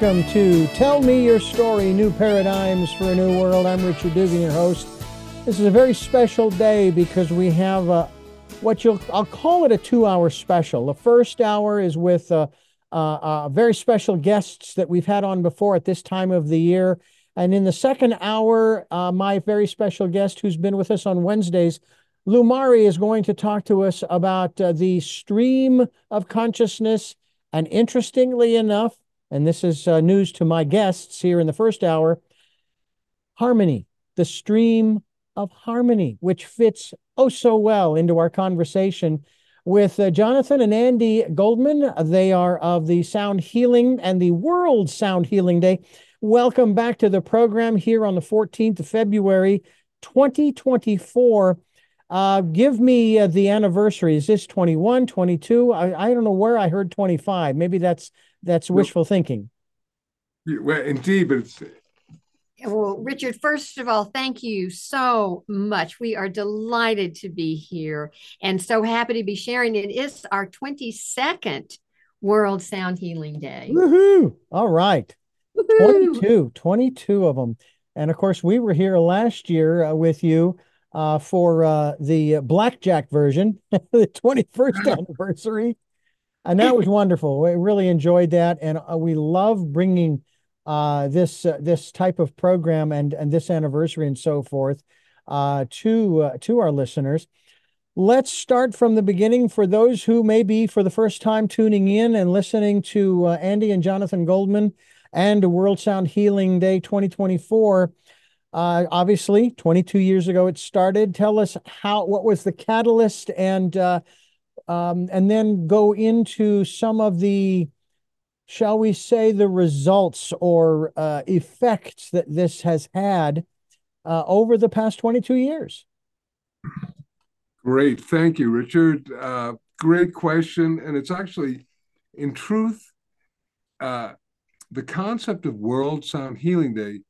welcome to Tell Me Your Story New Paradigms for a New World. I'm Richard Dugan, your host. This is a very special day because we have a, what you'll, I'll call it a two hour special. The first hour is with uh, uh, uh, very special guests that we've had on before at this time of the year. And in the second hour, uh, my very special guest who's been with us on Wednesdays, Lumari, is going to talk to us about uh, the stream of consciousness. And interestingly enough, and this is uh, news to my guests here in the first hour harmony, the stream of harmony, which fits oh so well into our conversation with uh, Jonathan and Andy Goldman. They are of the Sound Healing and the World Sound Healing Day. Welcome back to the program here on the 14th of February, 2024. Uh, give me uh, the anniversary. Is this 21, 22? I, I don't know where I heard 25. Maybe that's that's wishful thinking. Well, indeed, but it's well, Richard, first of all, thank you so much. We are delighted to be here and so happy to be sharing. It is our 22nd World Sound Healing Day. Woohoo! All right. Woo-hoo. 22, 22 of them. And of course, we were here last year uh, with you uh, for uh, the blackjack version, the 21st anniversary. And that was wonderful. We really enjoyed that. And uh, we love bringing uh, this uh, this type of program and and this anniversary and so forth uh, to uh, to our listeners. Let's start from the beginning for those who may be for the first time tuning in and listening to uh, Andy and Jonathan Goldman and World Sound Healing Day 2024. Uh, obviously, 22 years ago it started. Tell us how what was the catalyst and um, and then go into some of the shall we say, the results or uh, effects that this has had uh, over the past 22 years? Great. Thank you, Richard. Uh, great question. And it's actually, in truth, uh, the concept of World Sound Healing Day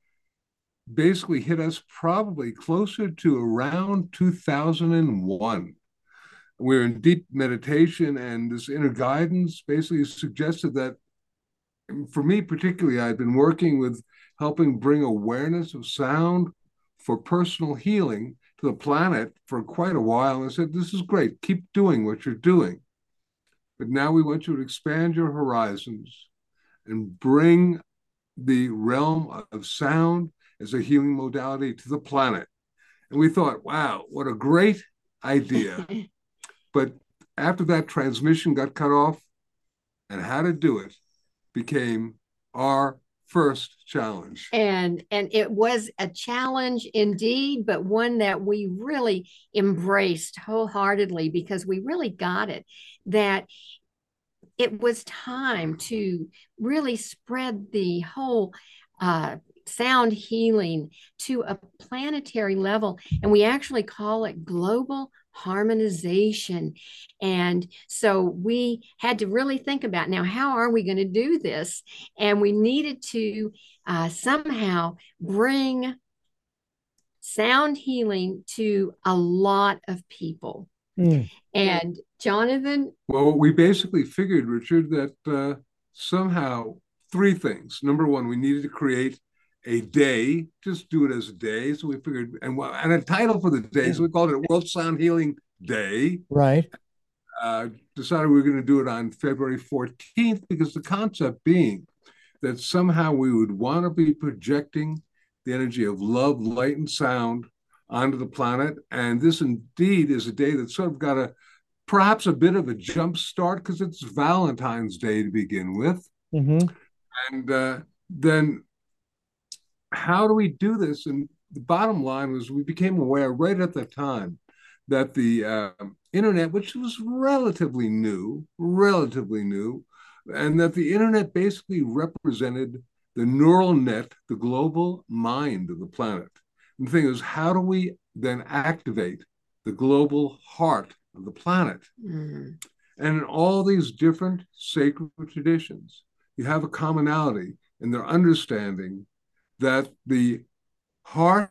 basically hit us probably closer to around 2001. We we're in deep meditation, and this inner guidance basically suggested that for me particularly, I've been working with helping bring awareness of sound for personal healing to the planet for quite a while. And I said, This is great. Keep doing what you're doing. But now we want you to expand your horizons and bring the realm of sound as a healing modality to the planet. And we thought, wow, what a great idea. but after that transmission got cut off and how to do it, became our first challenge. And and it was a challenge indeed but one that we really embraced wholeheartedly because we really got it that it was time to really spread the whole uh, sound healing to a planetary level. And we actually call it global harmonization. And so we had to really think about now, how are we going to do this? And we needed to uh, somehow bring sound healing to a lot of people. Mm. And Jonathan? Well, we basically figured, Richard, that uh, somehow three things. Number one, we needed to create a day, just do it as a day. So we figured, and and a title for the day, so we called it World Sound Healing Day. Right. Uh, decided we were going to do it on February 14th because the concept being that somehow we would want to be projecting the energy of love, light, and sound onto the planet. And this indeed is a day that sort of got a perhaps a bit of a jump start because it's Valentine's Day to begin with. Mm-hmm. And uh, then how do we do this? And the bottom line was we became aware right at the time that the uh, internet, which was relatively new, relatively new, and that the internet basically represented the neural net, the global mind of the planet. And the thing is, how do we then activate the global heart of the planet? Mm-hmm. And in all these different sacred traditions, you have a commonality in their understanding that the heart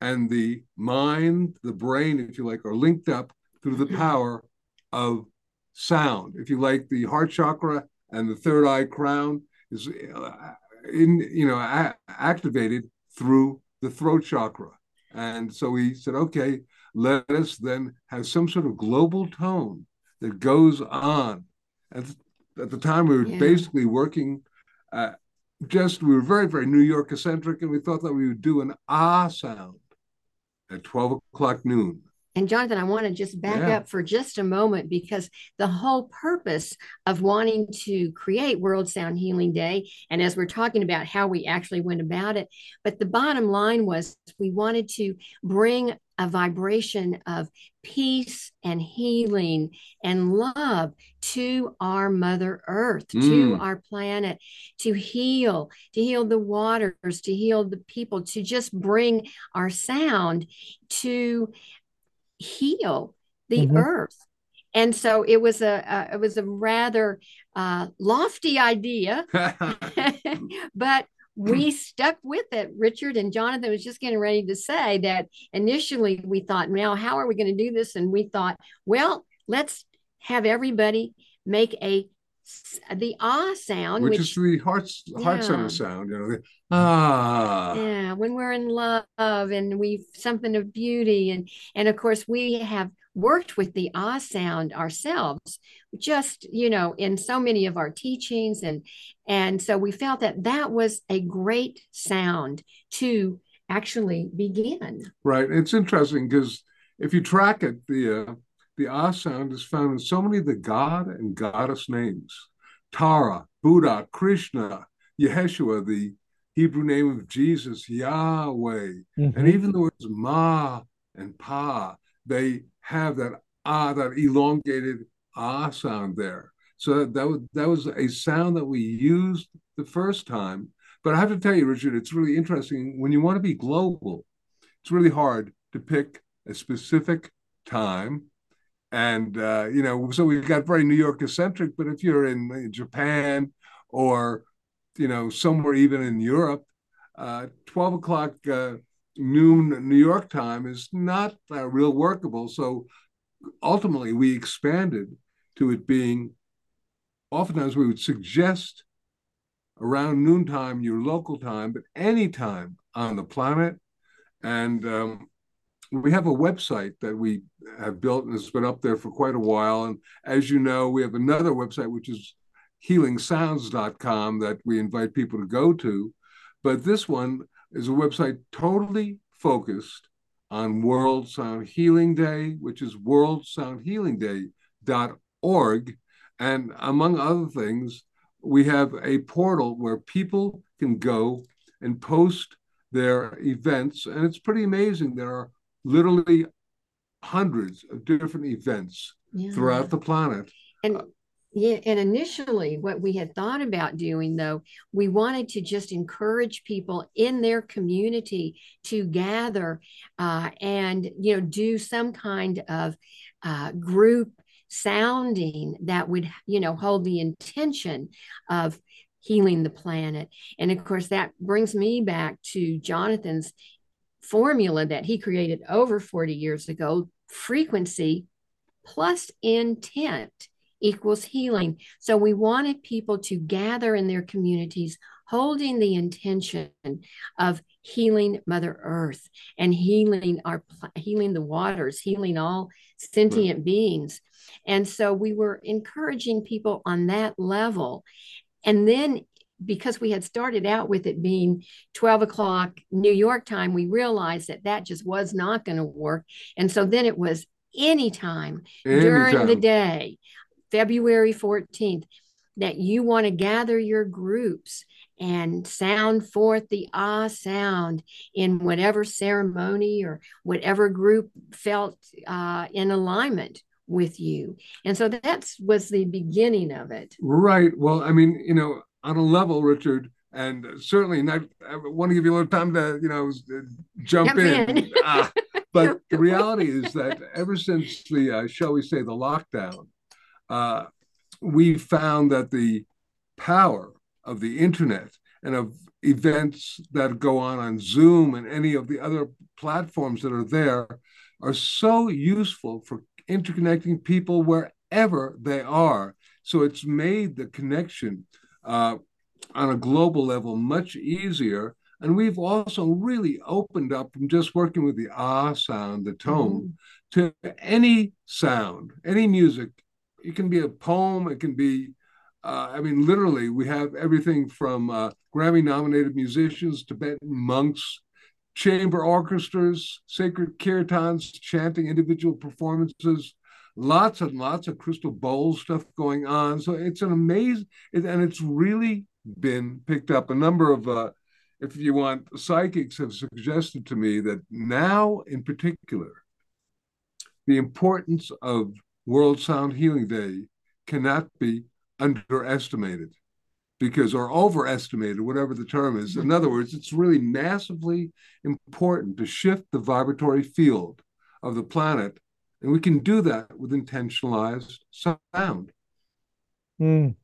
and the mind, the brain, if you like, are linked up through the power of sound. If you like, the heart chakra and the third eye crown is uh, in you know a- activated through the throat chakra. And so we said, okay, let us then have some sort of global tone that goes on. At, at the time, we were yeah. basically working uh, just, we were very, very New York eccentric, and we thought that we would do an ah sound at 12 o'clock noon. And Jonathan, I want to just back yeah. up for just a moment because the whole purpose of wanting to create World Sound Healing Day, and as we're talking about how we actually went about it, but the bottom line was we wanted to bring a vibration of peace and healing and love to our mother earth mm. to our planet to heal to heal the waters to heal the people to just bring our sound to heal the mm-hmm. earth and so it was a, a it was a rather uh, lofty idea but we stuck with it. Richard and Jonathan was just getting ready to say that initially we thought, now how are we going to do this? And we thought, well, let's have everybody make a the ah sound, which, which is the heart heart yeah. center sound, you know. The, ah, yeah, when we're in love and we've something of beauty, and and of course we have worked with the ah sound ourselves just you know in so many of our teachings and and so we felt that that was a great sound to actually begin right it's interesting because if you track it the uh, the ah sound is found in so many of the god and goddess names tara buddha krishna yeshua the hebrew name of jesus yahweh mm-hmm. and even the words ma and pa they have that ah, that elongated ah sound there. So that, that that was a sound that we used the first time. But I have to tell you, Richard, it's really interesting when you want to be global. It's really hard to pick a specific time, and uh, you know, so we've got very New York eccentric. But if you're in, Japan or you know somewhere even in Europe, uh, twelve o'clock. Uh, noon New York time is not uh, real workable. So ultimately, we expanded to it being oftentimes we would suggest around noontime, your local time, but any time on the planet. And um, we have a website that we have built and it's been up there for quite a while. And as you know, we have another website, which is healingsounds.com that we invite people to go to. But this one is a website totally focused on World Sound Healing Day, which is worldsoundhealingday.org. And among other things, we have a portal where people can go and post their events. And it's pretty amazing. There are literally hundreds of different events yeah. throughout the planet. And yeah, and initially, what we had thought about doing, though, we wanted to just encourage people in their community to gather uh, and you know do some kind of uh, group sounding that would you know hold the intention of healing the planet. And of course, that brings me back to Jonathan's formula that he created over 40 years ago: frequency plus intent equals healing. So we wanted people to gather in their communities holding the intention of healing mother earth and healing our healing the waters healing all sentient right. beings and so we were encouraging people on that level and then because we had started out with it being 12 o'clock new york time we realized that that just was not going to work and so then it was anytime, anytime during the day February 14th, that you want to gather your groups and sound forth the ah sound in whatever ceremony or whatever group felt uh, in alignment with you. And so that was the beginning of it. Right. Well, I mean, you know, on a level, Richard, and certainly not, I want to give you a little time to, you know, jump, jump in. in. ah, but the reality is that ever since the, uh, shall we say, the lockdown, uh, we found that the power of the internet and of events that go on on Zoom and any of the other platforms that are there are so useful for interconnecting people wherever they are. So it's made the connection uh, on a global level much easier. And we've also really opened up from just working with the ah sound, the tone, mm-hmm. to any sound, any music. It can be a poem, it can be, uh, I mean, literally, we have everything from uh, Grammy nominated musicians, Tibetan monks, chamber orchestras, sacred kirtans, chanting individual performances, lots and lots of crystal bowl stuff going on. So it's an amazing, and it's really been picked up. A number of, uh, if you want, psychics have suggested to me that now, in particular, the importance of World Sound Healing Day cannot be underestimated because or overestimated whatever the term is in other words it's really massively important to shift the vibratory field of the planet and we can do that with intentionalized sound mm.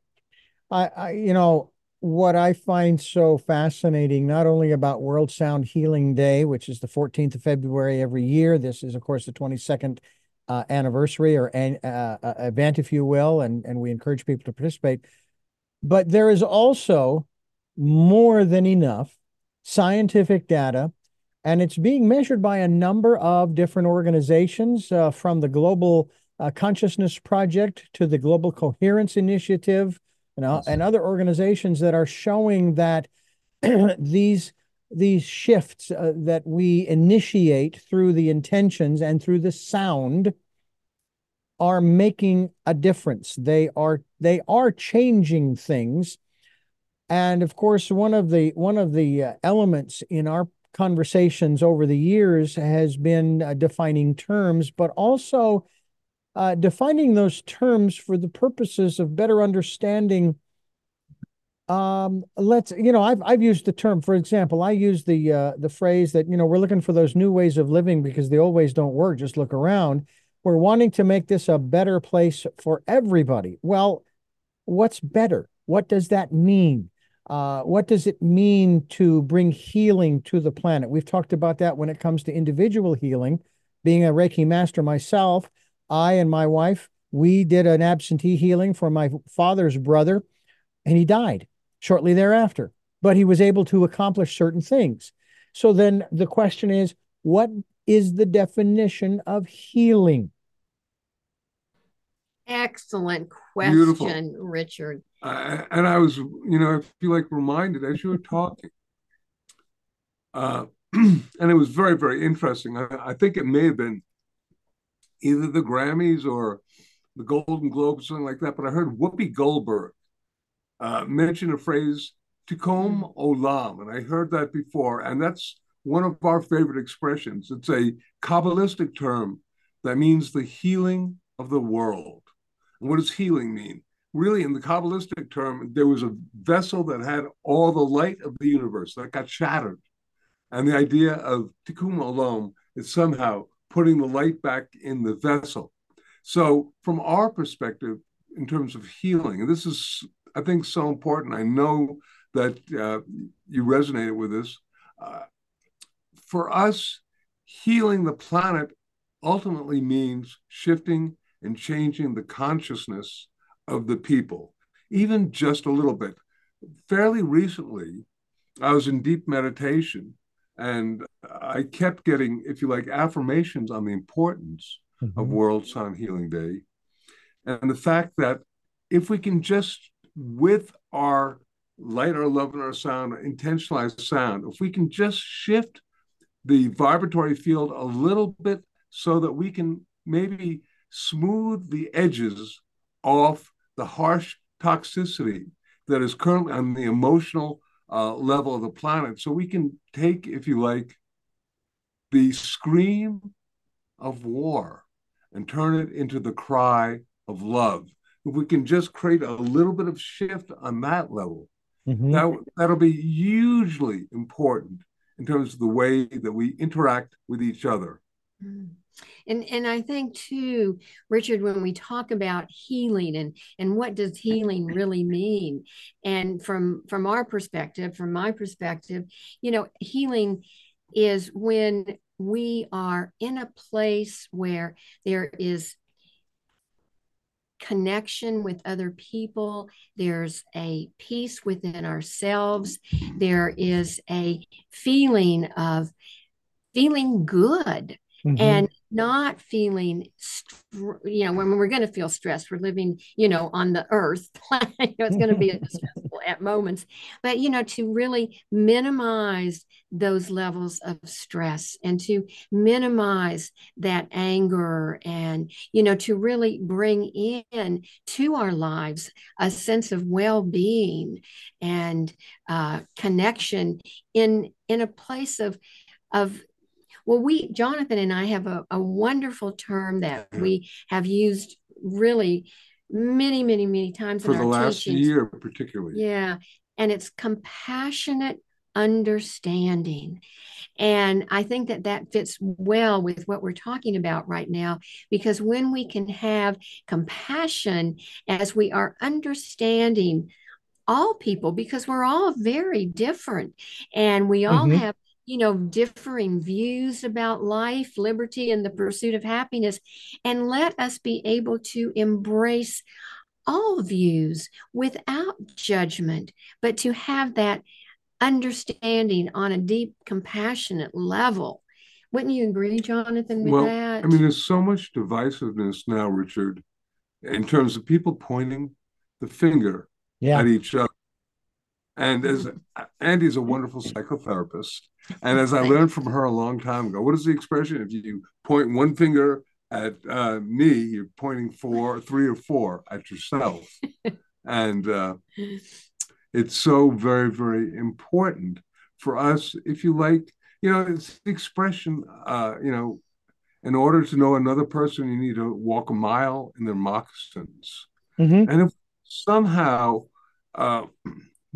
I, I you know what i find so fascinating not only about world sound healing day which is the 14th of february every year this is of course the 22nd uh, anniversary or an, uh, uh, event if you will and and we encourage people to participate but there is also more than enough scientific data, and it's being measured by a number of different organizations uh, from the Global uh, Consciousness Project to the Global Coherence Initiative and, uh, and other organizations that are showing that these these shifts uh, that we initiate through the intentions and through the sound are making a difference. They are they are changing things. And of course, one of the one of the uh, elements in our conversations over the years has been uh, defining terms, but also uh, defining those terms for the purposes of better understanding. Um, let's you know, I've I've used the term. For example, I use the uh, the phrase that you know we're looking for those new ways of living because the old ways don't work. Just look around. We're wanting to make this a better place for everybody. Well, what's better? What does that mean? Uh, what does it mean to bring healing to the planet? We've talked about that when it comes to individual healing. Being a Reiki master myself, I and my wife, we did an absentee healing for my father's brother, and he died shortly thereafter. But he was able to accomplish certain things. So then the question is what is the definition of healing? Excellent question, Beautiful. Richard. Uh, and I was, you know, I feel like reminded as you were talking. Uh, and it was very, very interesting. I, I, think it may have been either the Grammys or the Golden Globes, something like that. But I heard Whoopi Goldberg uh, mention a phrase, Tikkun Olam. And I heard that before. And that's one of our favorite expressions. It's a Kabbalistic term that means the healing of the world. What does healing mean? Really, in the Kabbalistic term, there was a vessel that had all the light of the universe that got shattered. And the idea of tikkun olam is somehow putting the light back in the vessel. So, from our perspective, in terms of healing, and this is, I think, so important. I know that uh, you resonated with this. Uh, for us, healing the planet ultimately means shifting and changing the consciousness of the people, even just a little bit. Fairly recently, I was in deep meditation and I kept getting, if you like, affirmations on the importance mm-hmm. of World Sound Healing Day and the fact that if we can just, with our light, our love, and our sound, our intentionalized sound, if we can just shift the vibratory field a little bit so that we can maybe smooth the edges off the harsh toxicity that is currently on the emotional uh, level of the planet. So we can take, if you like, the scream of war and turn it into the cry of love. If we can just create a little bit of shift on that level, mm-hmm. that, that'll be hugely important in terms of the way that we interact with each other. Mm. And and I think too, Richard, when we talk about healing and and what does healing really mean, and from from our perspective, from my perspective, you know, healing is when we are in a place where there is connection with other people. There's a peace within ourselves. There is a feeling of feeling good mm-hmm. and not feeling, you know, when we're going to feel stressed, we're living, you know, on the earth. you know, it's going to be stressful at moments, but, you know, to really minimize those levels of stress and to minimize that anger and, you know, to really bring in to our lives a sense of well being and uh, connection in, in a place of, of well, we, Jonathan and I have a, a wonderful term that we have used really many, many, many times for the last teachings. year, particularly. Yeah. And it's compassionate understanding. And I think that that fits well with what we're talking about right now, because when we can have compassion as we are understanding all people, because we're all very different and we all mm-hmm. have you know, differing views about life, liberty, and the pursuit of happiness. And let us be able to embrace all views without judgment, but to have that understanding on a deep, compassionate level. Wouldn't you agree, Jonathan, with well, that? I mean, there's so much divisiveness now, Richard, in terms of people pointing the finger yeah. at each other. And as Andy's a wonderful psychotherapist, and as I learned from her a long time ago, what is the expression? If you point one finger at uh, me, you're pointing four, three or four at yourself. and uh, it's so very, very important for us, if you like, you know, it's the expression, uh, you know, in order to know another person, you need to walk a mile in their moccasins. Mm-hmm. And if somehow uh,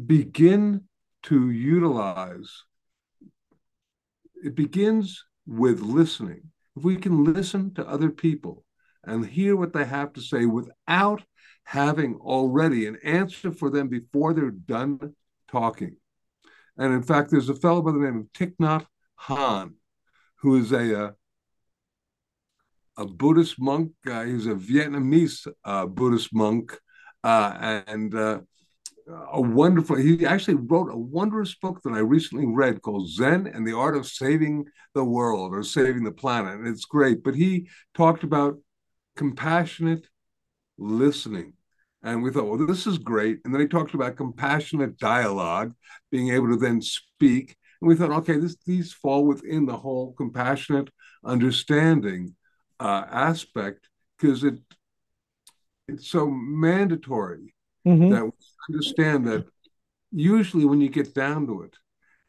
begin to utilize it begins with listening. If we can listen to other people and hear what they have to say without having already an answer for them before they're done talking. And in fact, there's a fellow by the name of Thich Nhat Hanh, who is a, uh, a Buddhist monk. Uh, he's a Vietnamese uh, Buddhist monk. Uh, and uh, a wonderful he actually wrote a wondrous book that i recently read called zen and the art of saving the world or saving the planet and it's great. But he talked about compassionate listening. And we thought well this is great. And then he talked about compassionate dialogue being able to then speak. And we thought okay this these fall within the whole compassionate understanding uh, aspect because it it's so mandatory mm-hmm. that we understand that usually when you get down to it,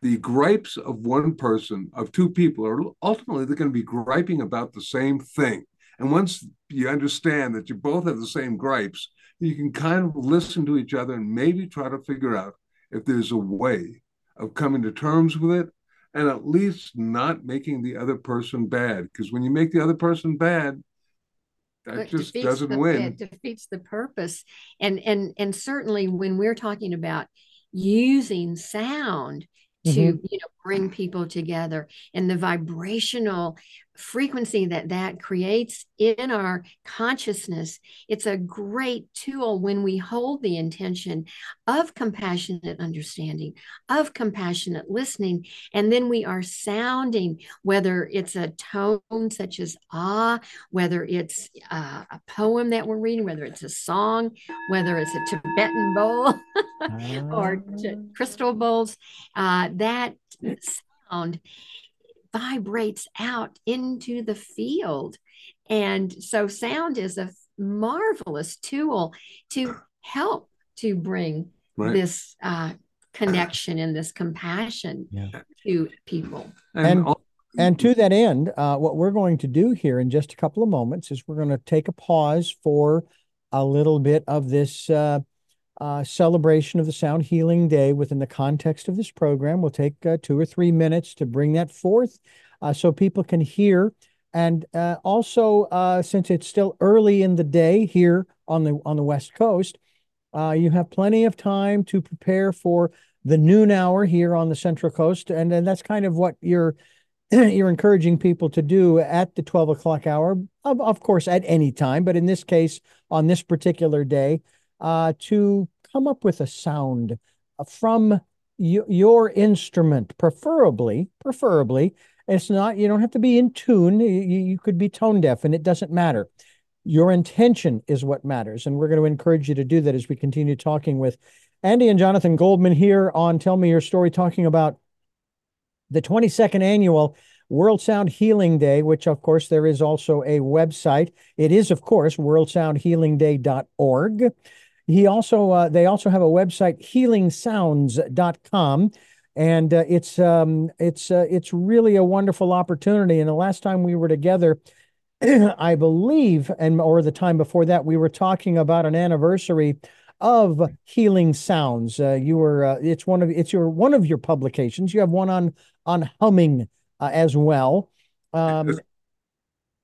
the gripes of one person, of two people, are ultimately they're going to be griping about the same thing. And once you understand that you both have the same gripes, you can kind of listen to each other and maybe try to figure out if there's a way of coming to terms with it and at least not making the other person bad. Because when you make the other person bad, that just doesn't the, win. It defeats the purpose. And and and certainly when we're talking about using sound to mm-hmm. you know bring people together and the vibrational frequency that that creates in our consciousness it's a great tool when we hold the intention of compassionate understanding of compassionate listening and then we are sounding whether it's a tone such as ah whether it's uh, a poem that we're reading whether it's a song whether it's a tibetan bowl or ah. crystal bowls uh, that sound vibrates out into the field. And so sound is a marvelous tool to help to bring right. this uh, connection and this compassion yeah. to people. And, and to that end, uh, what we're going to do here in just a couple of moments is we're going to take a pause for a little bit of this uh, uh, celebration of the Sound Healing Day within the context of this program. We'll take uh, two or three minutes to bring that forth uh, so people can hear. And uh, also, uh, since it's still early in the day here on the on the West Coast, uh, you have plenty of time to prepare for the noon hour here on the Central Coast, and, and that's kind of what you're you're encouraging people to do at the 12 o'clock hour, of, of course, at any time, but in this case, on this particular day, uh, to come up with a sound from your instrument, preferably, preferably. It's not, you don't have to be in tune. You, you could be tone deaf and it doesn't matter. Your intention is what matters. And we're going to encourage you to do that as we continue talking with Andy and Jonathan Goldman here on Tell Me Your Story, talking about the 22nd annual World Sound Healing Day, which of course there is also a website. It is, of course, worldsoundhealingday.org. He also, uh, they also have a website, healingsounds.com. And uh, it's um, it's uh, it's really a wonderful opportunity. And the last time we were together, I believe, and or the time before that, we were talking about an anniversary of Healing Sounds. Uh, you were uh, it's one of it's your one of your publications. You have one on on humming uh, as well. Um,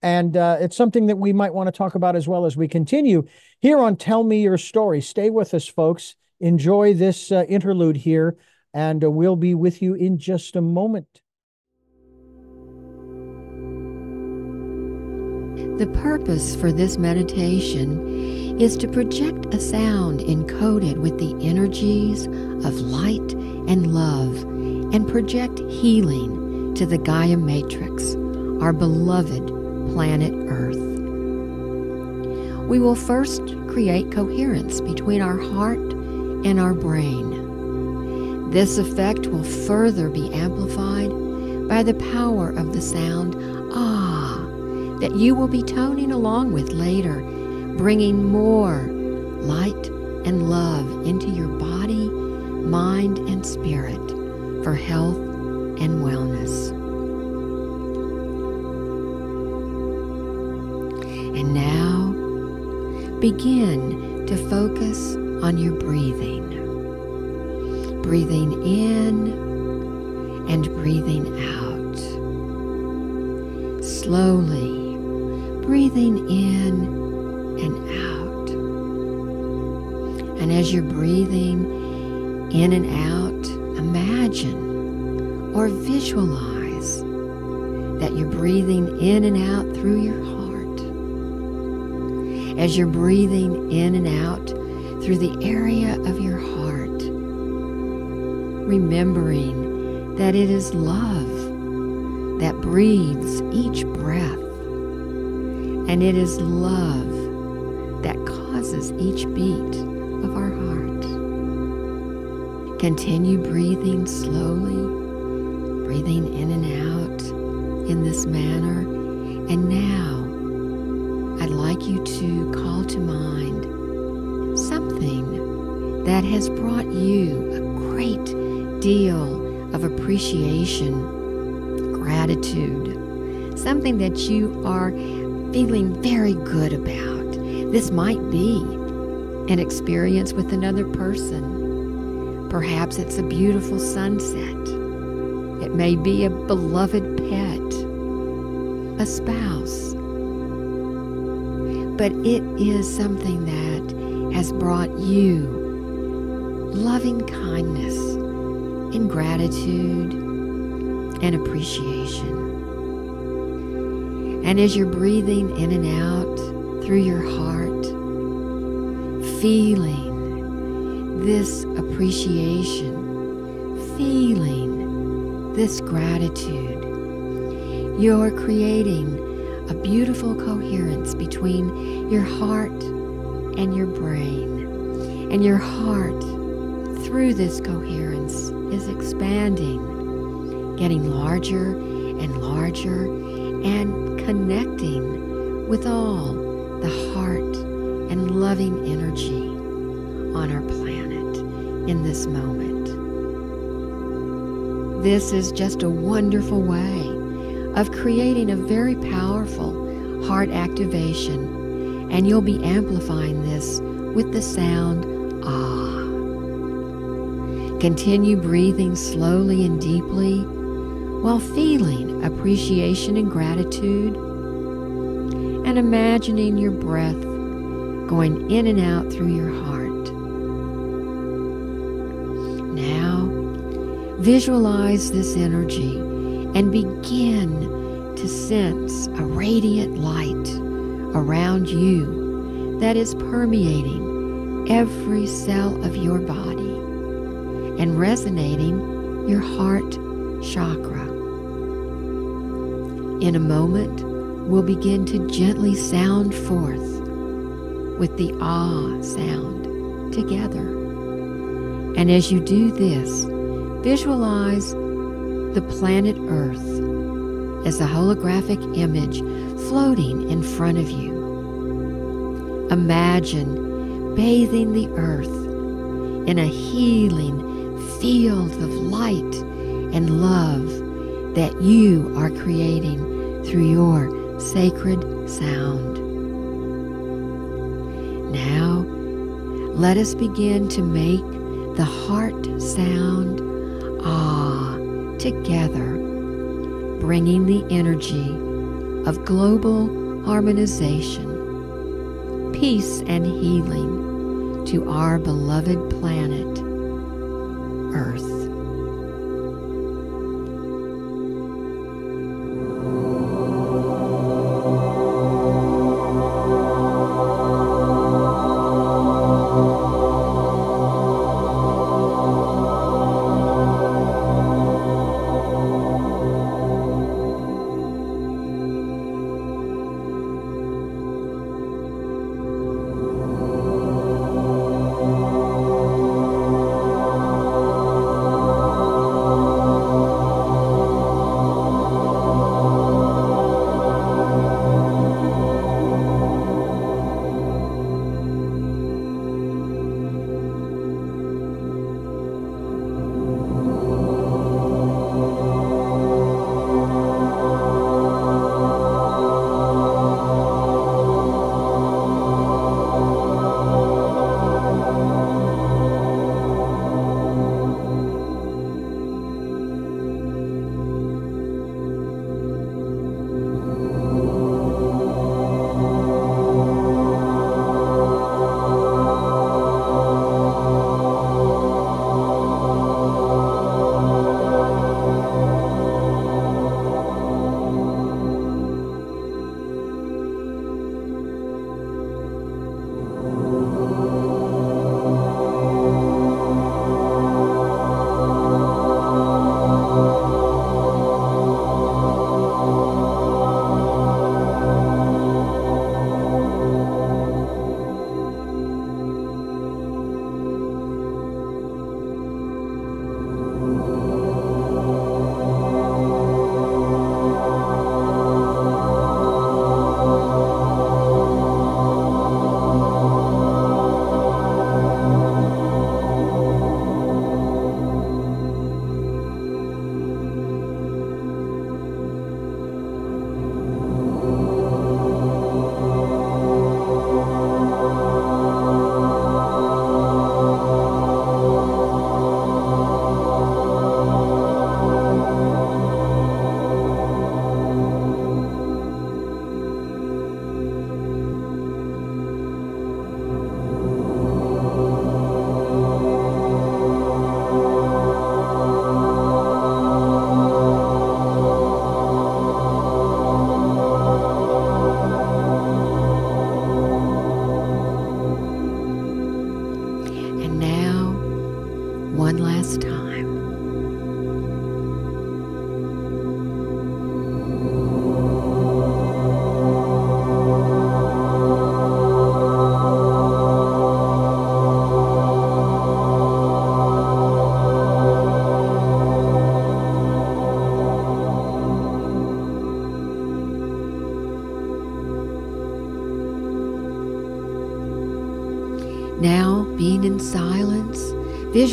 and uh, it's something that we might want to talk about as well as we continue here on Tell Me Your Story. Stay with us, folks. Enjoy this uh, interlude here, and uh, we'll be with you in just a moment. The purpose for this meditation is to project a sound encoded with the energies of light and love and project healing to the Gaia Matrix, our beloved planet Earth. We will first create coherence between our heart and our brain. This effect will further be amplified by the power of the sound ah that you will be toning along with later, bringing more light and love into your body, mind, and spirit for health and wellness. Begin to focus on your breathing. Breathing in and breathing out. Slowly breathing in and out. And as you're breathing in and out, imagine or visualize that you're breathing in and out through your heart as you're breathing in and out through the area of your heart, remembering that it is love that breathes each breath, and it is love that causes each beat of our heart. Continue breathing slowly, breathing in and out in this manner, and now you to call to mind something that has brought you a great deal of appreciation, gratitude, something that you are feeling very good about. This might be an experience with another person. Perhaps it's a beautiful sunset. It may be a beloved pet, a spouse, but it is something that has brought you loving kindness and gratitude and appreciation. And as you're breathing in and out through your heart, feeling this appreciation, feeling this gratitude, you're creating a beautiful coherence between your heart and your brain. And your heart, through this coherence, is expanding, getting larger and larger, and connecting with all the heart and loving energy on our planet in this moment. This is just a wonderful way of creating a very powerful heart activation, and you'll be amplifying this with the sound ah. Continue breathing slowly and deeply while feeling appreciation and gratitude and imagining your breath going in and out through your heart. Now, visualize this energy and begin to sense a radiant light around you that is permeating every cell of your body and resonating your heart chakra. In a moment, we'll begin to gently sound forth with the ah sound together. And as you do this, visualize the planet Earth as a holographic image floating in front of you. Imagine bathing the Earth in a healing field of light and love that you are creating through your sacred sound. Now, let us begin to make the heart sound ah together, bringing the energy of global harmonization, peace, and healing to our beloved planet, Earth.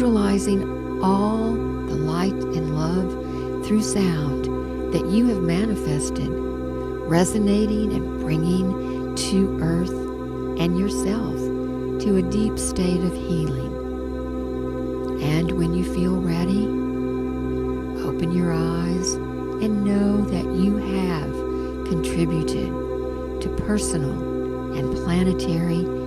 Visualizing all the light and love through sound that you have manifested, resonating and bringing to earth and yourself to a deep state of healing. And when you feel ready, open your eyes and know that you have contributed to personal and planetary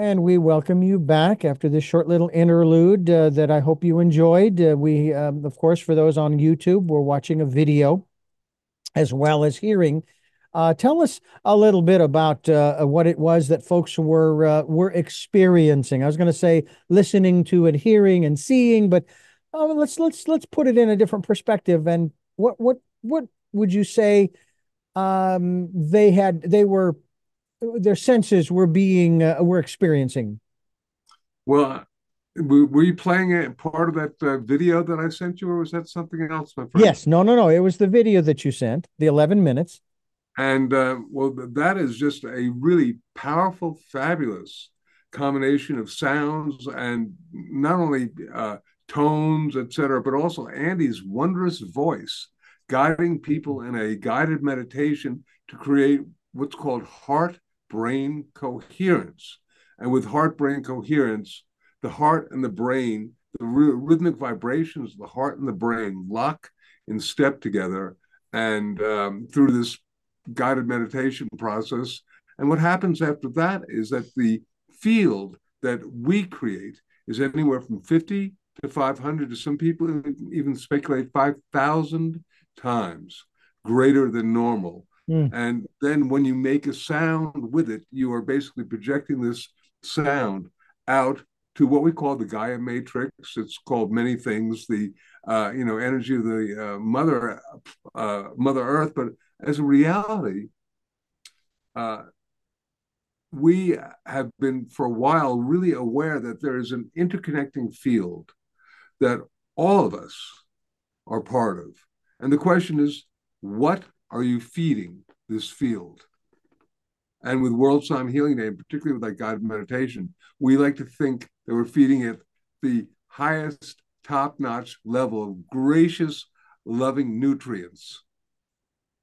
And we welcome you back after this short little interlude uh, that I hope you enjoyed. Uh, we, um, of course, for those on YouTube, we're watching a video as well as hearing. Uh, tell us a little bit about uh, what it was that folks were uh, were experiencing. I was going to say listening to and hearing and seeing, but uh, let's let's let's put it in a different perspective. And what what what would you say um, they had? They were their senses were being uh, were experiencing? Well, were you playing a part of that uh, video that I sent you, or was that something else, my friend? Yes, no, no, no. It was the video that you sent, the eleven minutes. And uh, well, that is just a really powerful, fabulous combination of sounds and not only uh, tones, etc., but also Andy's wondrous voice guiding people in a guided meditation to create what's called heart brain coherence. And with heart brain coherence, the heart and the brain, the rhythmic vibrations of the heart and the brain lock in step together. And um, through this guided meditation process. And what happens after that is that the field that we create is anywhere from 50 to 500 to some people even speculate 5,000 times greater than normal. Mm. And then when you make a sound with it, you are basically projecting this sound out to what we call the Gaia matrix. It's called many things, the uh, you know energy of the uh, mother uh, Mother Earth, but as a reality, uh, we have been for a while really aware that there is an interconnecting field that all of us are part of. And the question is, what are you feeding this field? And with World Sound Healing Day, and particularly with like guided meditation, we like to think that we're feeding it the highest top notch level of gracious, loving nutrients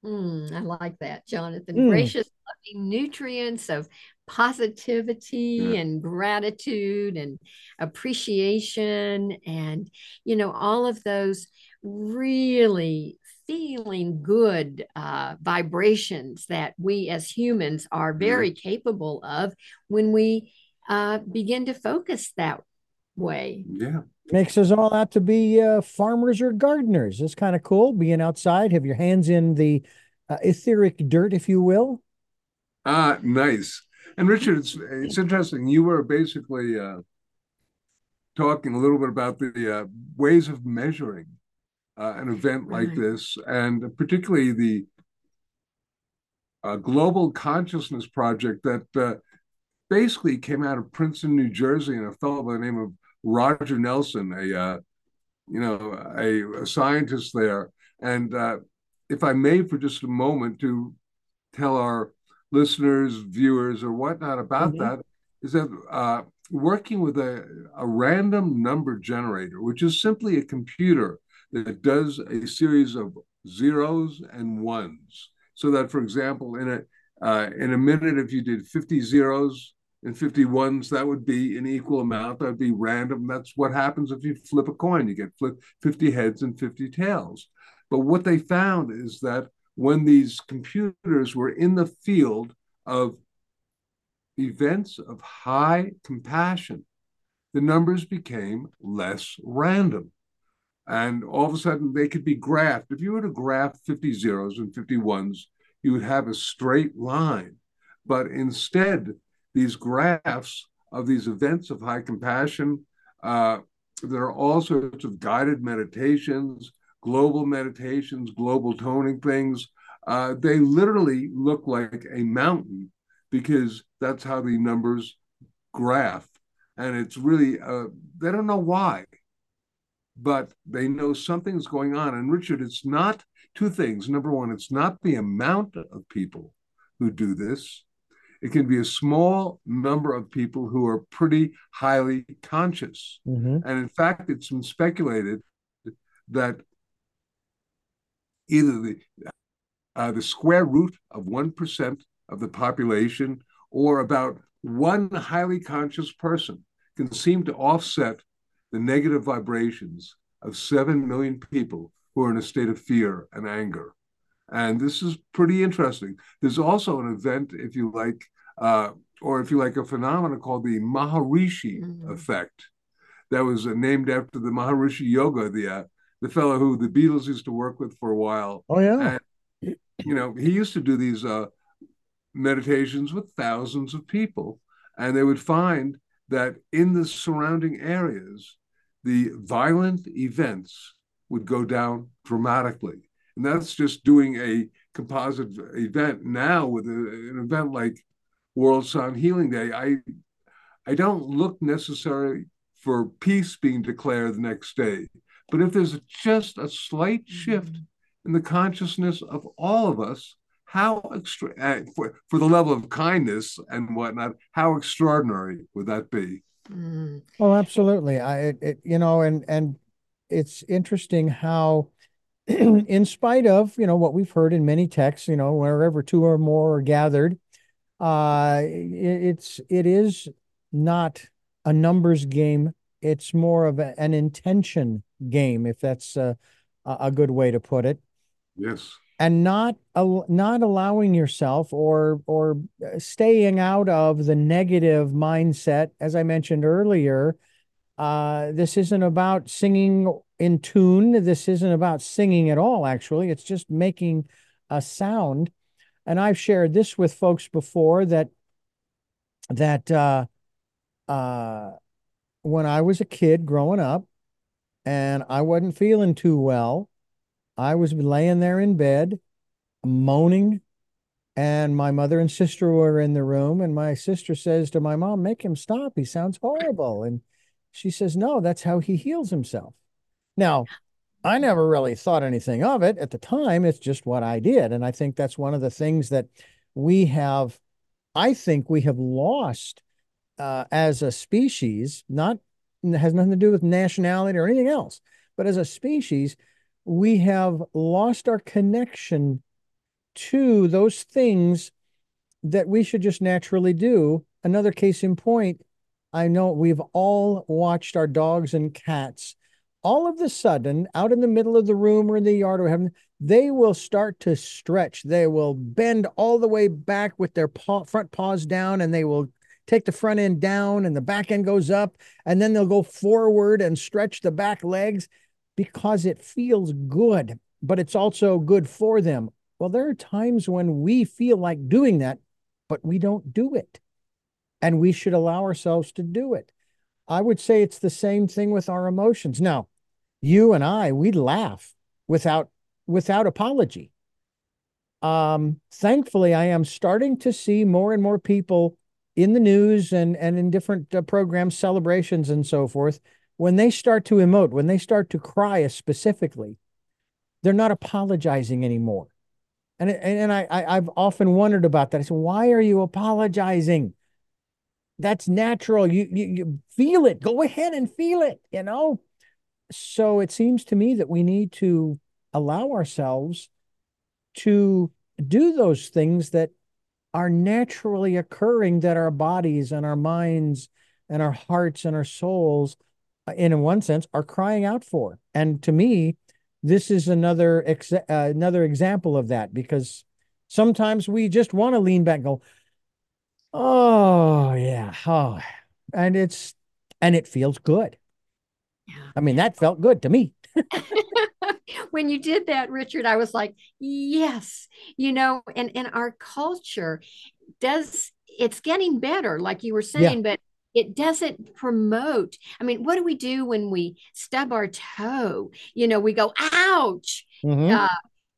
Mm, I like that, Jonathan. Mm. Gracious, loving nutrients of positivity yeah. and gratitude and appreciation, and you know, all of those really feeling good uh, vibrations that we as humans are very yeah. capable of when we uh, begin to focus that way. Yeah. Makes us all out to be uh, farmers or gardeners. It's kind of cool being outside, have your hands in the uh, etheric dirt, if you will. Ah, nice. And Richard, it's, it's interesting. You were basically uh, talking a little bit about the uh, ways of measuring uh, an event like this, and particularly the uh, Global Consciousness Project that uh, basically came out of Princeton, New Jersey, and a fellow by the name of Roger Nelson, a uh, you know a, a, scientist there, and uh, if I may, for just a moment, to tell our listeners, viewers, or whatnot about mm-hmm. that, is that uh, working with a, a random number generator, which is simply a computer that does a series of zeros and ones, so that, for example, in a uh, in a minute, if you did 50 zeros, and 51s, that would be an equal amount. That would be random. That's what happens if you flip a coin. You get flip 50 heads and 50 tails. But what they found is that when these computers were in the field of events of high compassion, the numbers became less random. And all of a sudden, they could be graphed. If you were to graph 50 zeros and 51s, you would have a straight line. But instead, these graphs of these events of high compassion. Uh, there are all sorts of guided meditations, global meditations, global toning things. Uh, they literally look like a mountain because that's how the numbers graph. And it's really, uh, they don't know why, but they know something's going on. And Richard, it's not two things. Number one, it's not the amount of people who do this, it can be a small number of people who are pretty highly conscious. Mm-hmm. And in fact, it's been speculated that either the uh, the square root of 1% of the population or about one highly conscious person can seem to offset the negative vibrations of 7 million people who are in a state of fear and anger. And this is pretty interesting. There's also an event, if you like, uh, or if you like, a phenomenon called the Maharishi mm-hmm. effect. That was uh, named after the Maharishi Yogi, the uh, the fellow who the Beatles used to work with for a while. Oh yeah. And, you know, he used to do these uh, meditations with thousands of people, and they would find that in the surrounding areas, the violent events would go down dramatically. And that's just doing a composite event. Now, with a, an event like World Sound Healing Day, I I don't look necessarily for peace being declared the next day. But if there's just a slight shift mm-hmm. in the consciousness of all of us, how extra uh, for, for the level of kindness and whatnot, how extraordinary would that be? Mm. Oh, absolutely. I, it, it, you know, and and it's interesting how, in spite of you know what we've heard in many texts, you know, wherever two or more are gathered, uh, it, it's it is not a numbers game. It's more of a, an intention game, if that's a, a good way to put it. Yes. And not not allowing yourself or or staying out of the negative mindset, as I mentioned earlier. Uh, this isn't about singing in tune. This isn't about singing at all. Actually, it's just making a sound. And I've shared this with folks before that that uh, uh, when I was a kid growing up, and I wasn't feeling too well. I was laying there in bed, moaning, and my mother and sister were in the room. And my sister says to my mom, Make him stop. He sounds horrible. And she says, No, that's how he heals himself. Now, I never really thought anything of it at the time. It's just what I did. And I think that's one of the things that we have, I think we have lost uh, as a species, not has nothing to do with nationality or anything else. But as a species, we have lost our connection to those things that we should just naturally do. Another case in point, I know we've all watched our dogs and cats. All of the sudden, out in the middle of the room or in the yard or having, they will start to stretch. They will bend all the way back with their paw, front paws down and they will take the front end down and the back end goes up, and then they'll go forward and stretch the back legs because it feels good, but it's also good for them. Well, there are times when we feel like doing that, but we don't do it. And we should allow ourselves to do it. I would say it's the same thing with our emotions. Now, you and I, we laugh without without apology. Um, thankfully, I am starting to see more and more people in the news and and in different uh, programs, celebrations and so forth, when they start to emote, when they start to cry specifically, they're not apologizing anymore. And and I, I have often wondered about that. I said, why are you apologizing? That's natural. You, you you feel it. Go ahead and feel it. You know. So it seems to me that we need to allow ourselves to do those things that are naturally occurring that our bodies and our minds and our hearts and our souls, in one sense, are crying out for. And to me, this is another ex- uh, another example of that because sometimes we just want to lean back and go, "Oh yeah, oh," and it's and it feels good. Yeah. I mean, that felt good to me. when you did that, Richard, I was like, yes, you know, and, and our culture does, it's getting better, like you were saying, yeah. but it doesn't promote. I mean, what do we do when we stub our toe? You know, we go, ouch. Mm-hmm. Uh,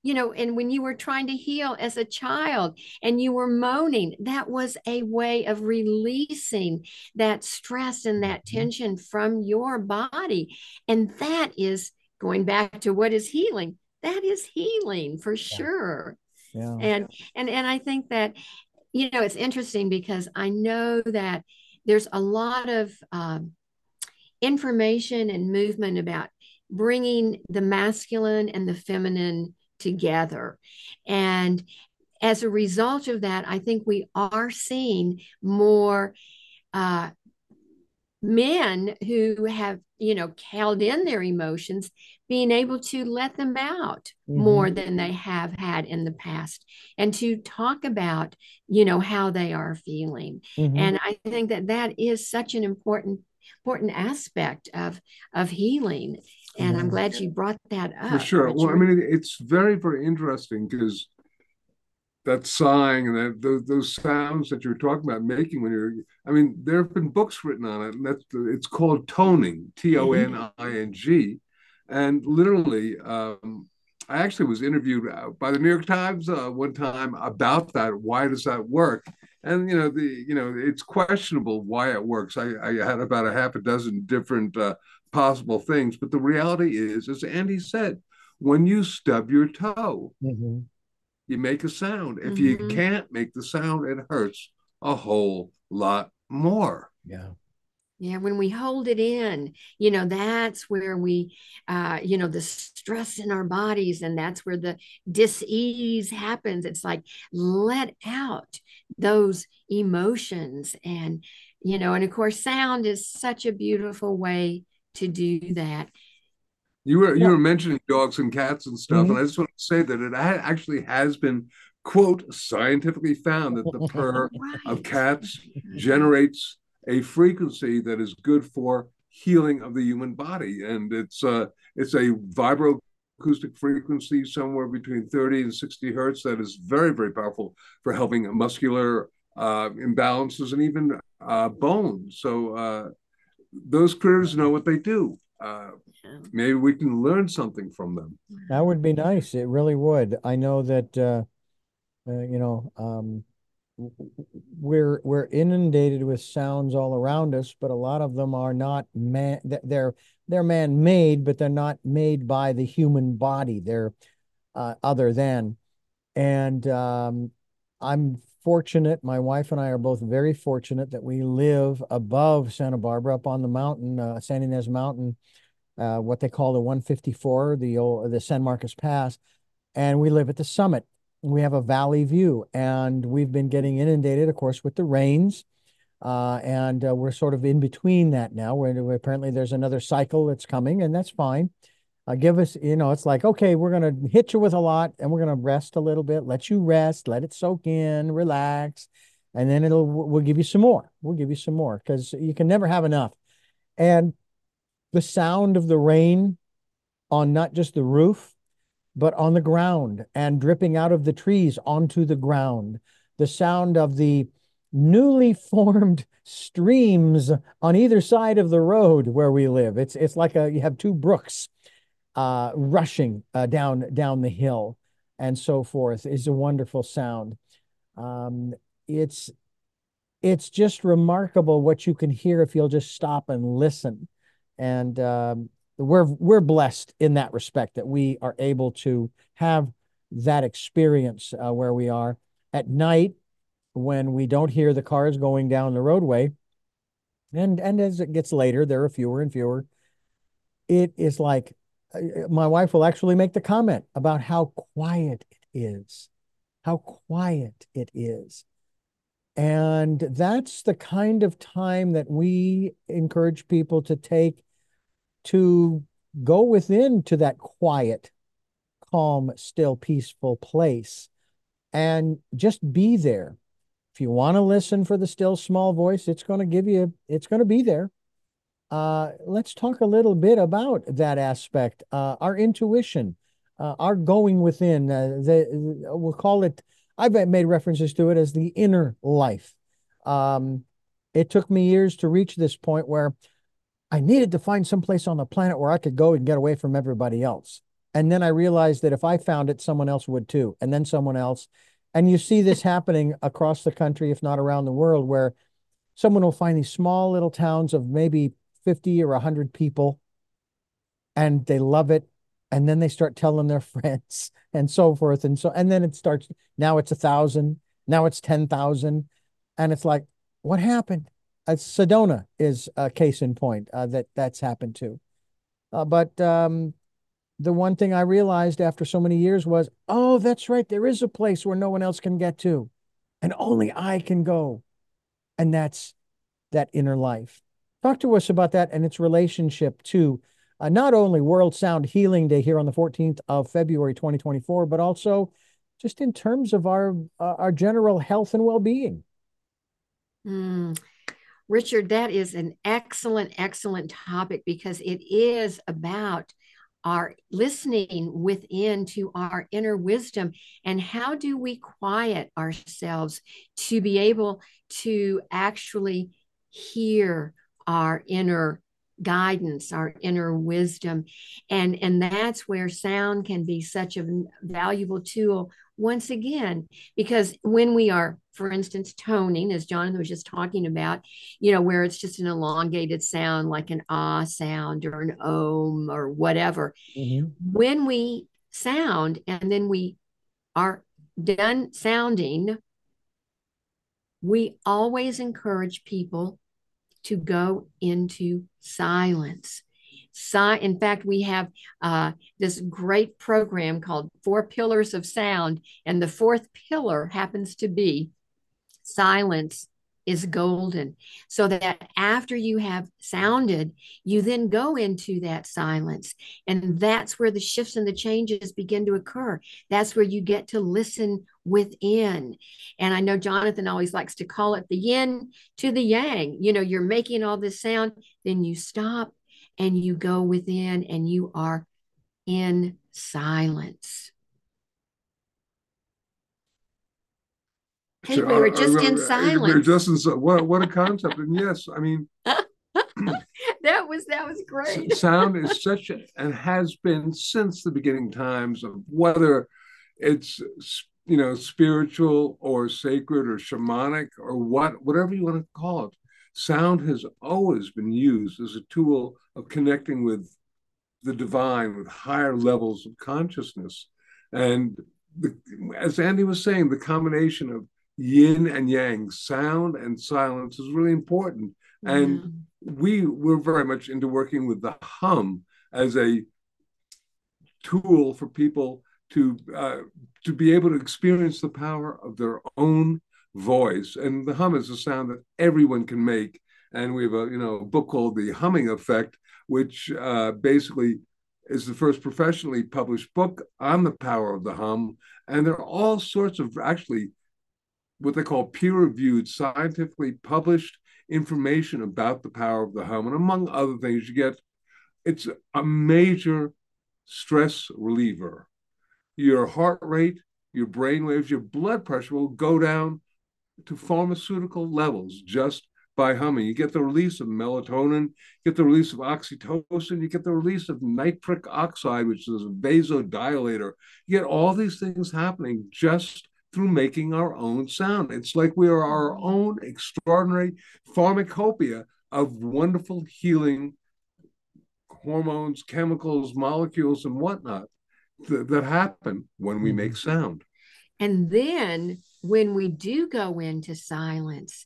you know, and when you were trying to heal as a child and you were moaning, that was a way of releasing that stress and that mm-hmm. tension from your body. And that is going back to what is healing that is healing for sure yeah. and and and i think that you know it's interesting because i know that there's a lot of um, information and movement about bringing the masculine and the feminine together. And as a result of that i think we are seeing more uh, men who have you know held in their emotions being able to let them out mm-hmm. more than they have had in the past and to talk about you know how they are feeling mm-hmm. and i think that that is such an important important aspect of of healing and i'm glad you brought that up for sure Richard. well i mean it's very very interesting because that sighing and that those, those sounds that you're talking about making when you're i mean there have been books written on it and that's it's called toning t-o-n-i-n-g and literally um, i actually was interviewed uh, by the new york times uh, one time about that why does that work and you know the you know it's questionable why it works i, I had about a half a dozen different uh, possible things but the reality is as andy said when you stub your toe mm-hmm you make a sound. If mm-hmm. you can't make the sound, it hurts a whole lot more. Yeah. Yeah, when we hold it in, you know, that's where we, uh, you know, the stress in our bodies, and that's where the dis-ease happens. It's like let out those emotions, and you know, and of course, sound is such a beautiful way to do that. You were you were mentioning dogs and cats and stuff, mm-hmm. and I just want to say that it actually has been quote scientifically found that the purr right. of cats generates a frequency that is good for healing of the human body, and it's uh it's a vibro acoustic frequency somewhere between 30 and 60 hertz that is very very powerful for helping muscular uh, imbalances and even uh, bones so uh, those critters know what they do uh, maybe we can learn something from them. That would be nice. It really would. I know that uh, uh, you know um, we're we're inundated with sounds all around us, but a lot of them are not man. They're they're man made, but they're not made by the human body. They're uh, other than, and um, I'm fortunate. My wife and I are both very fortunate that we live above Santa Barbara, up on the mountain, uh, San Ynez Mountain, uh, what they call the 154, the old, the San Marcos Pass, and we live at the summit. We have a valley view, and we've been getting inundated, of course, with the rains. Uh, and uh, we're sort of in between that now. Where apparently there's another cycle that's coming, and that's fine. Uh, give us, you know, it's like, okay, we're going to hit you with a lot and we're going to rest a little bit, let you rest, let it soak in, relax. And then it'll, we'll give you some more. We'll give you some more because you can never have enough. And the sound of the rain on not just the roof, but on the ground and dripping out of the trees onto the ground, the sound of the newly formed streams on either side of the road where we live. It's, it's like a, you have two brooks uh, rushing uh, down down the hill and so forth is a wonderful sound. Um, it's it's just remarkable what you can hear if you'll just stop and listen. And um, we're we're blessed in that respect that we are able to have that experience uh, where we are at night when we don't hear the cars going down the roadway. And and as it gets later, there are fewer and fewer. It is like my wife will actually make the comment about how quiet it is, how quiet it is. And that's the kind of time that we encourage people to take to go within to that quiet, calm, still, peaceful place and just be there. If you want to listen for the still small voice, it's going to give you, it's going to be there. Uh, let's talk a little bit about that aspect, uh, our intuition, uh, our going within. Uh, the, we'll call it, I've made references to it as the inner life. Um, it took me years to reach this point where I needed to find some place on the planet where I could go and get away from everybody else. And then I realized that if I found it, someone else would too, and then someone else. And you see this happening across the country, if not around the world, where someone will find these small little towns of maybe 50 or 100 people and they love it and then they start telling their friends and so forth and so and then it starts now it's a thousand now it's 10,000 and it's like what happened Sedona is a case in point uh, that that's happened to uh, but um, the one thing I realized after so many years was oh that's right there is a place where no one else can get to and only I can go and that's that inner life Talk to us about that and its relationship to uh, not only World Sound Healing Day here on the 14th of February 2024, but also just in terms of our uh, our general health and well-being. Mm. Richard, that is an excellent, excellent topic because it is about our listening within to our inner wisdom and how do we quiet ourselves to be able to actually hear our inner guidance our inner wisdom. And and that's where sound can be such a valuable tool once again because when we are for instance toning as jonathan was just talking about you know where it's just an elongated sound like an ah sound or an om or whatever mm-hmm. when we sound and then we are done sounding we always encourage people to go into silence. In fact, we have uh, this great program called Four Pillars of Sound, and the fourth pillar happens to be silence is golden. So that after you have sounded, you then go into that silence. And that's where the shifts and the changes begin to occur. That's where you get to listen within. And I know Jonathan always likes to call it the yin to the yang. You know, you're making all this sound, then you stop and you go within and you are in silence. Hey, so, we were just uh, in silence. We were just in what what a concept. and yes, I mean that was that was great. sound is such a, and has been since the beginning times of whether it's you know spiritual or sacred or shamanic or what whatever you want to call it. Sound has always been used as a tool of connecting with the divine, with higher levels of consciousness, and the, as Andy was saying, the combination of yin and yang, sound and silence is really important. And we were very much into working with the hum as a tool for people to uh, to be able to experience the power of their own voice. And the hum is a sound that everyone can make. And we have a you know a book called The Humming Effect, which uh, basically is the first professionally published book on the power of the hum. And there are all sorts of actually what they call peer-reviewed, scientifically published information about the power of the hum. And among other things, you get it's a major stress reliever. Your heart rate, your brain waves, your blood pressure will go down to pharmaceutical levels just by humming. You get the release of melatonin, you get the release of oxytocin, you get the release of nitric oxide, which is a vasodilator. You get all these things happening just through making our own sound. It's like we are our own extraordinary pharmacopoeia of wonderful healing hormones, chemicals, molecules, and whatnot th- that happen when we make mm-hmm. sound. And then when we do go into silence,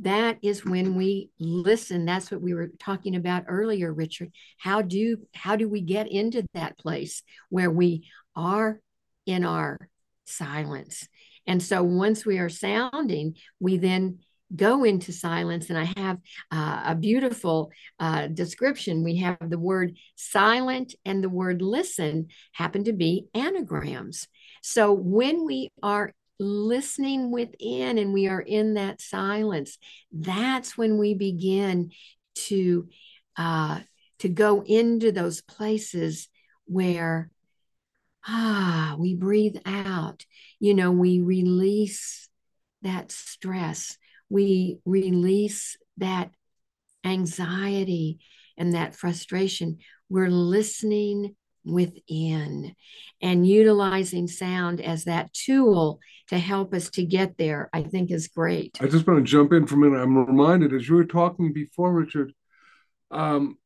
that is when we listen that's what we were talking about earlier richard how do how do we get into that place where we are in our silence and so once we are sounding, we then go into silence. And I have uh, a beautiful uh, description. We have the word silent and the word listen happen to be anagrams. So when we are listening within and we are in that silence, that's when we begin to uh, to go into those places where ah, we breathe out. You know, we release that stress, we release that anxiety and that frustration. We're listening within and utilizing sound as that tool to help us to get there, I think is great. I just want to jump in for a minute. I'm reminded as you were talking before, Richard, um,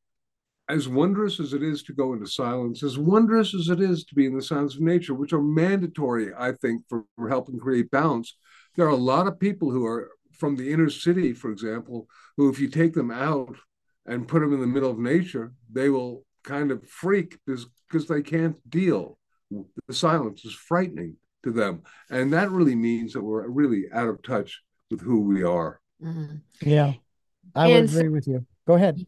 as wondrous as it is to go into silence, as wondrous as it is to be in the sounds of nature, which are mandatory, I think, for, for helping create balance, there are a lot of people who are from the inner city, for example, who, if you take them out and put them in the middle of nature, they will kind of freak because, because they can't deal. The silence is frightening to them. And that really means that we're really out of touch with who we are. Mm-hmm. Yeah, I and would agree with you Go ahead.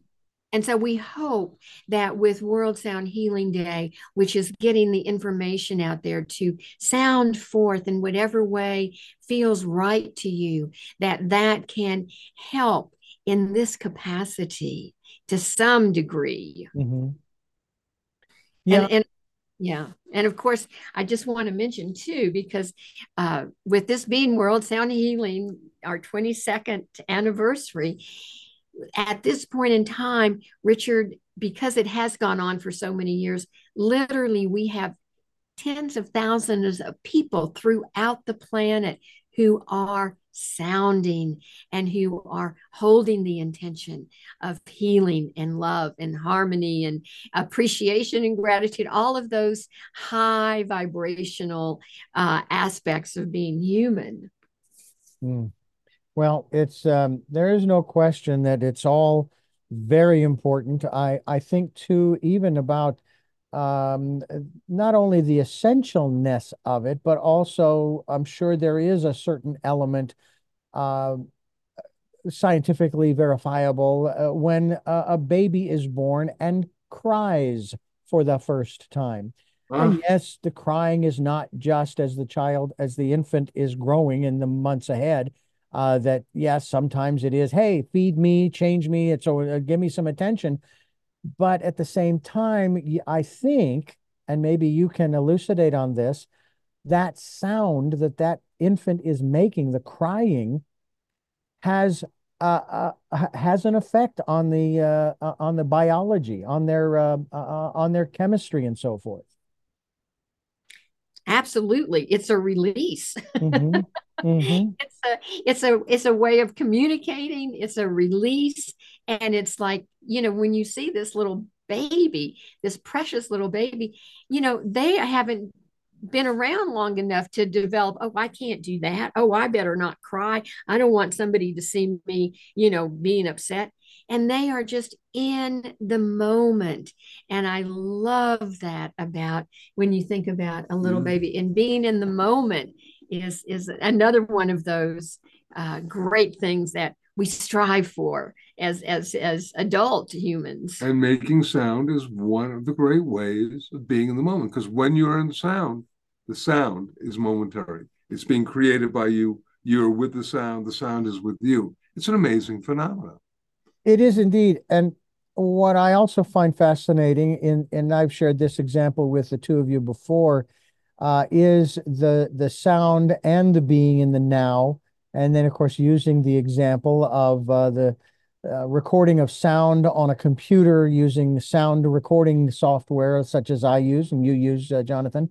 And so we and so we hope that with World Sound Healing Day, which is getting the information out there to sound forth in whatever way feels right to you, that that can help in this capacity to some degree. Mm-hmm. Yeah. And, and yeah. And of course, I just want to mention too, because uh, with this being World Sound Healing, our 22nd anniversary, at this point in time, Richard, because it has gone on for so many years, literally we have tens of thousands of people throughout the planet who are sounding and who are holding the intention of healing and love and harmony and appreciation and gratitude, all of those high vibrational uh, aspects of being human. Mm. Well, it's um, there is no question that it's all very important. I I think too, even about um, not only the essentialness of it, but also I'm sure there is a certain element uh, scientifically verifiable uh, when a, a, baby is born and cries for the first time. Uh. And yes, the crying is not just as the child, as the infant is growing in the months ahead uh, that yes, sometimes it is, hey, feed me, change me, it's uh, give me some attention. But at the same time, I think, and maybe you can elucidate on this, that sound that that infant is making, the crying, has uh, uh, has an effect on the uh, uh on the biology, on their uh, uh, on their chemistry, and so forth. Absolutely, it's a release. Mm-hmm. Mm-hmm. it's a it's a it's a way of communicating. It's a release, and it's like you know when you see this little baby, this precious little baby, you know they haven't been around long enough to develop oh i can't do that. Oh i better not cry. I don't want somebody to see me you know being upset. And they are just in the moment. And i love that about when you think about a little mm. baby and being in the moment is is another one of those uh, great things that we strive for as as as adult humans. And making sound is one of the great ways of being in the moment because when you're in sound, the sound is momentary. It's being created by you. You're with the sound. The sound is with you. It's an amazing phenomenon. It is indeed, and what I also find fascinating in and I've shared this example with the two of you before uh, is the the sound and the being in the now, and then of course using the example of uh, the uh, recording of sound on a computer using sound recording software such as I use and you use, uh, Jonathan,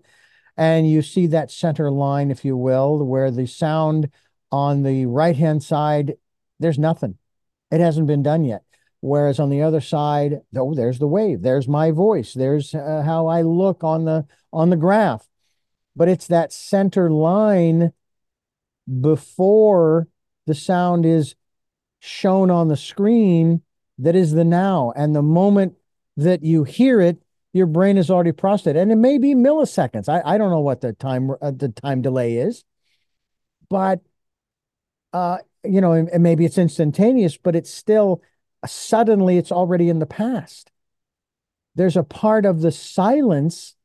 and you see that center line, if you will, where the sound on the right hand side, there's nothing. It hasn't been done yet. Whereas on the other side, oh, there's the wave. There's my voice. There's uh, how I look on the on the graph but it's that center line before the sound is shown on the screen that is the now. And the moment that you hear it, your brain is already processed, and it may be milliseconds. I, I don't know what the time uh, the time delay is, but uh, you know, and, and maybe it's instantaneous, but it's still uh, suddenly it's already in the past. There's a part of the silence,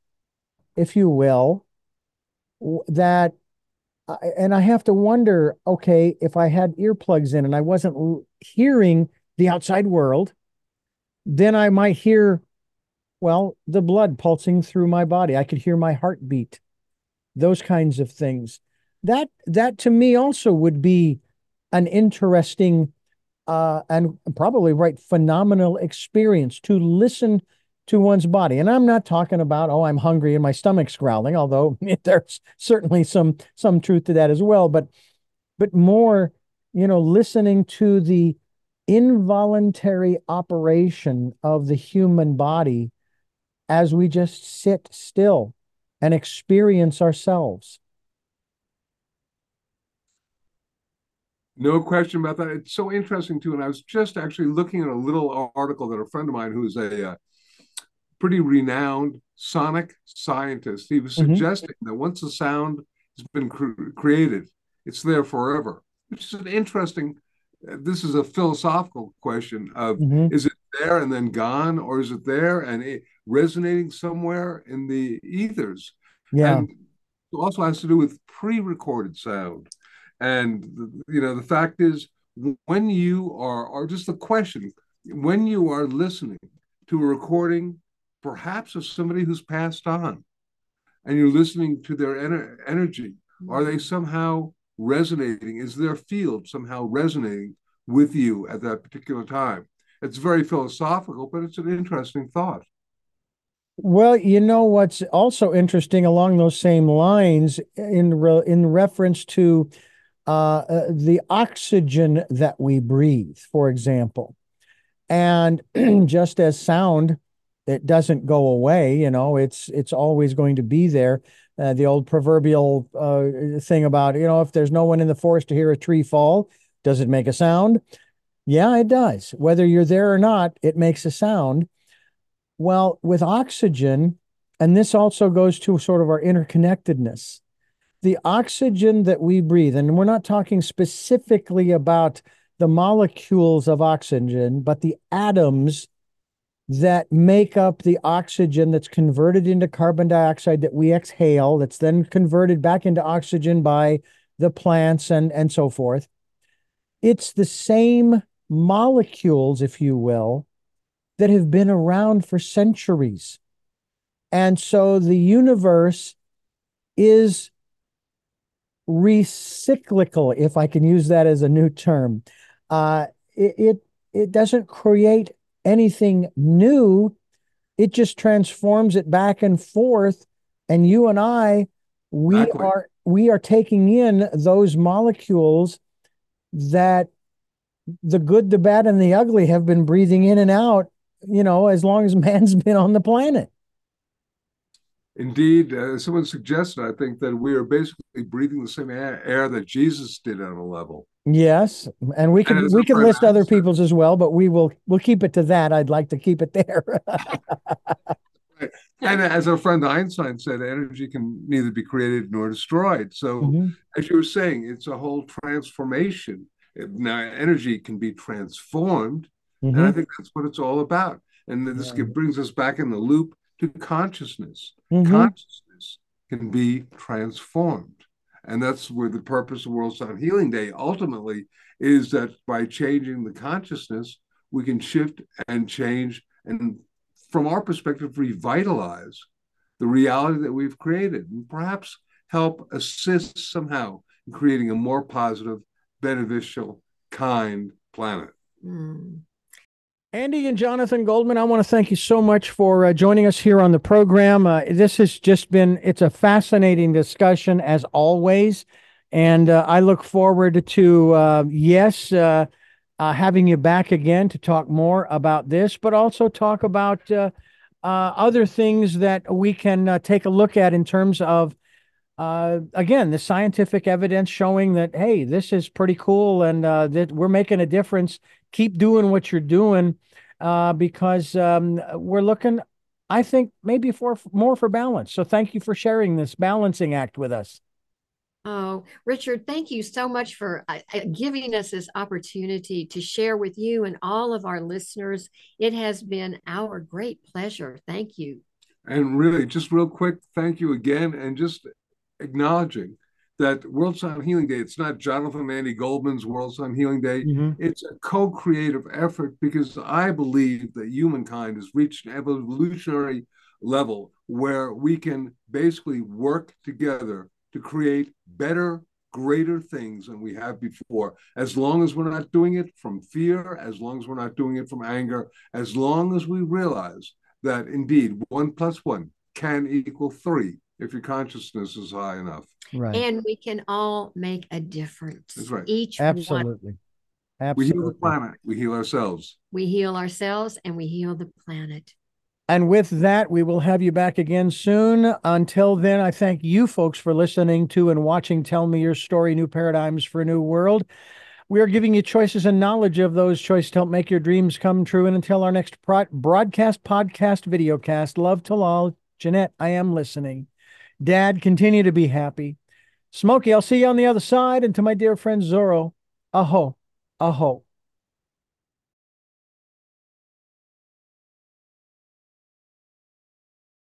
if you will, that and I have to wonder, okay, if I had earplugs in and I wasn't hearing the outside world, then I might hear, well, the blood pulsing through my body. I could hear my heartbeat, those kinds of things. That that to me also would be an interesting uh, and probably right phenomenal experience to listen to one's body. And I'm not talking about, oh, I'm hungry and my stomach's growling, although there's certainly some some truth to that as well, but but more, you know, listening to the involuntary operation of the human body as we just sit still and experience ourselves. No question about that. It's so interesting too. And I was just actually looking at a little article that a friend of mine who's a uh, pretty renowned sonic scientist. He was mm-hmm. suggesting that once a sound has been cr- created, it's there forever, which is an interesting this is a philosophical question of Mhm. is it there and then gone, or is it there and it resonating somewhere in the ethers? Yeah. And it also has to do with pre-recorded sound. And you know, the fact is, when you are, or just the question, when you are listening to a recording, perhaps of somebody who's passed on, and you're listening to their ener- energy, are they somehow resonating? Is their field somehow resonating with you at that particular time? It's very philosophical, but it's an interesting thought. Well, you know what's also interesting along those same lines in re in reference to uh, uh, the oxygen that we breathe, for example. And just as sound, it doesn't go away, you know, it's it's always going to be there. Uh, the old proverbial uh, thing about, you know, if there's no one in the forest to hear a tree fall, does it make a sound? Yeah, it does. Whether you're there or not, it makes a sound. Well, with oxygen, and this also goes to sort of our interconnectedness, the oxygen that we breathe, and we're not talking specifically about the molecules of oxygen, but the atoms that make up the oxygen that's converted into carbon dioxide that we exhale, that's then converted back into oxygen by the plants and, and so forth. It's the same molecules, if you will, that have been around for centuries. And so the universe is recyclical, if I can use that as a new term. Uh, it, it, it doesn't create anything new. It just transforms it back and forth. And you and I, we are we are taking in those molecules that the good, the bad, and the ugly have been breathing in and out, you know, as long as man's been on the planet. Indeed, uh, someone suggested, I think, that we are basically breathing the same air, air that Jesus did on a level. Yes, and we can we can list other people's as well, but we will we'll keep it to that. I'd like to keep it there. And as our friend Einstein said, energy can neither be created nor destroyed. So, Mhm. as you were saying, it's a whole transformation. Now, energy can be transformed, and I Mhm. think that's what it's all about. And this Yeah. brings us back in the loop to consciousness. Mhm. Consciousness can be transformed. And that's where the purpose of World Sound Healing Day ultimately is that by changing the consciousness, we can shift and change and, from our perspective, revitalize the reality that we've created and perhaps help assist somehow in creating a more positive, beneficial, kind planet. Mm. Andy and Jonathan Goldman, I want to thank you so much for uh, joining us here on the program. Uh, this has just been, it's a fascinating discussion as always. And uh, I look forward to, uh, yes, uh, uh, having you back again to talk more about this, but also talk about other things that we can take a look at in terms of, again, the scientific evidence showing that, hey, this is pretty cool and that we're making a difference. Keep doing what you're doing uh, because um, we're looking, I think, maybe for more for balance. So thank you for sharing this balancing act with us. Oh, Richard, thank you so much for uh, uh, giving us this opportunity to share with you and all of our listeners. It has been our great pleasure. Thank you. And really, just real quick, thank you again. And just acknowledging that World Sound Healing Day, it's not Jonathan Andy Goldman's World Sound Healing Day. Mm-hmm. It's a co creative effort because I believe that humankind has reached an evolutionary level where we can basically work together to create better, greater things than we have before. As long as we're not doing it from fear, as long as we're not doing it from anger, as long as we realize that indeed one plus one can equal three if your consciousness is high enough. Right. And we can all make a difference. That's right. Each one, Absolutely. We heal the planet, we heal ourselves. we heal ourselves and we heal the planet. And with that, we will have you back again soon. Until then, I thank you folks for listening to and watching Tell Me Your Story New Paradigms for a New World. We are giving you choices and knowledge of those choices to help make your dreams come true. And until our next broadcast, podcast, videocast, love to all. Jeanette, I am listening. Dad, continue to be happy. Smokey, I'll see you on the other side. And to my dear friend Zorro, aho. a hoax.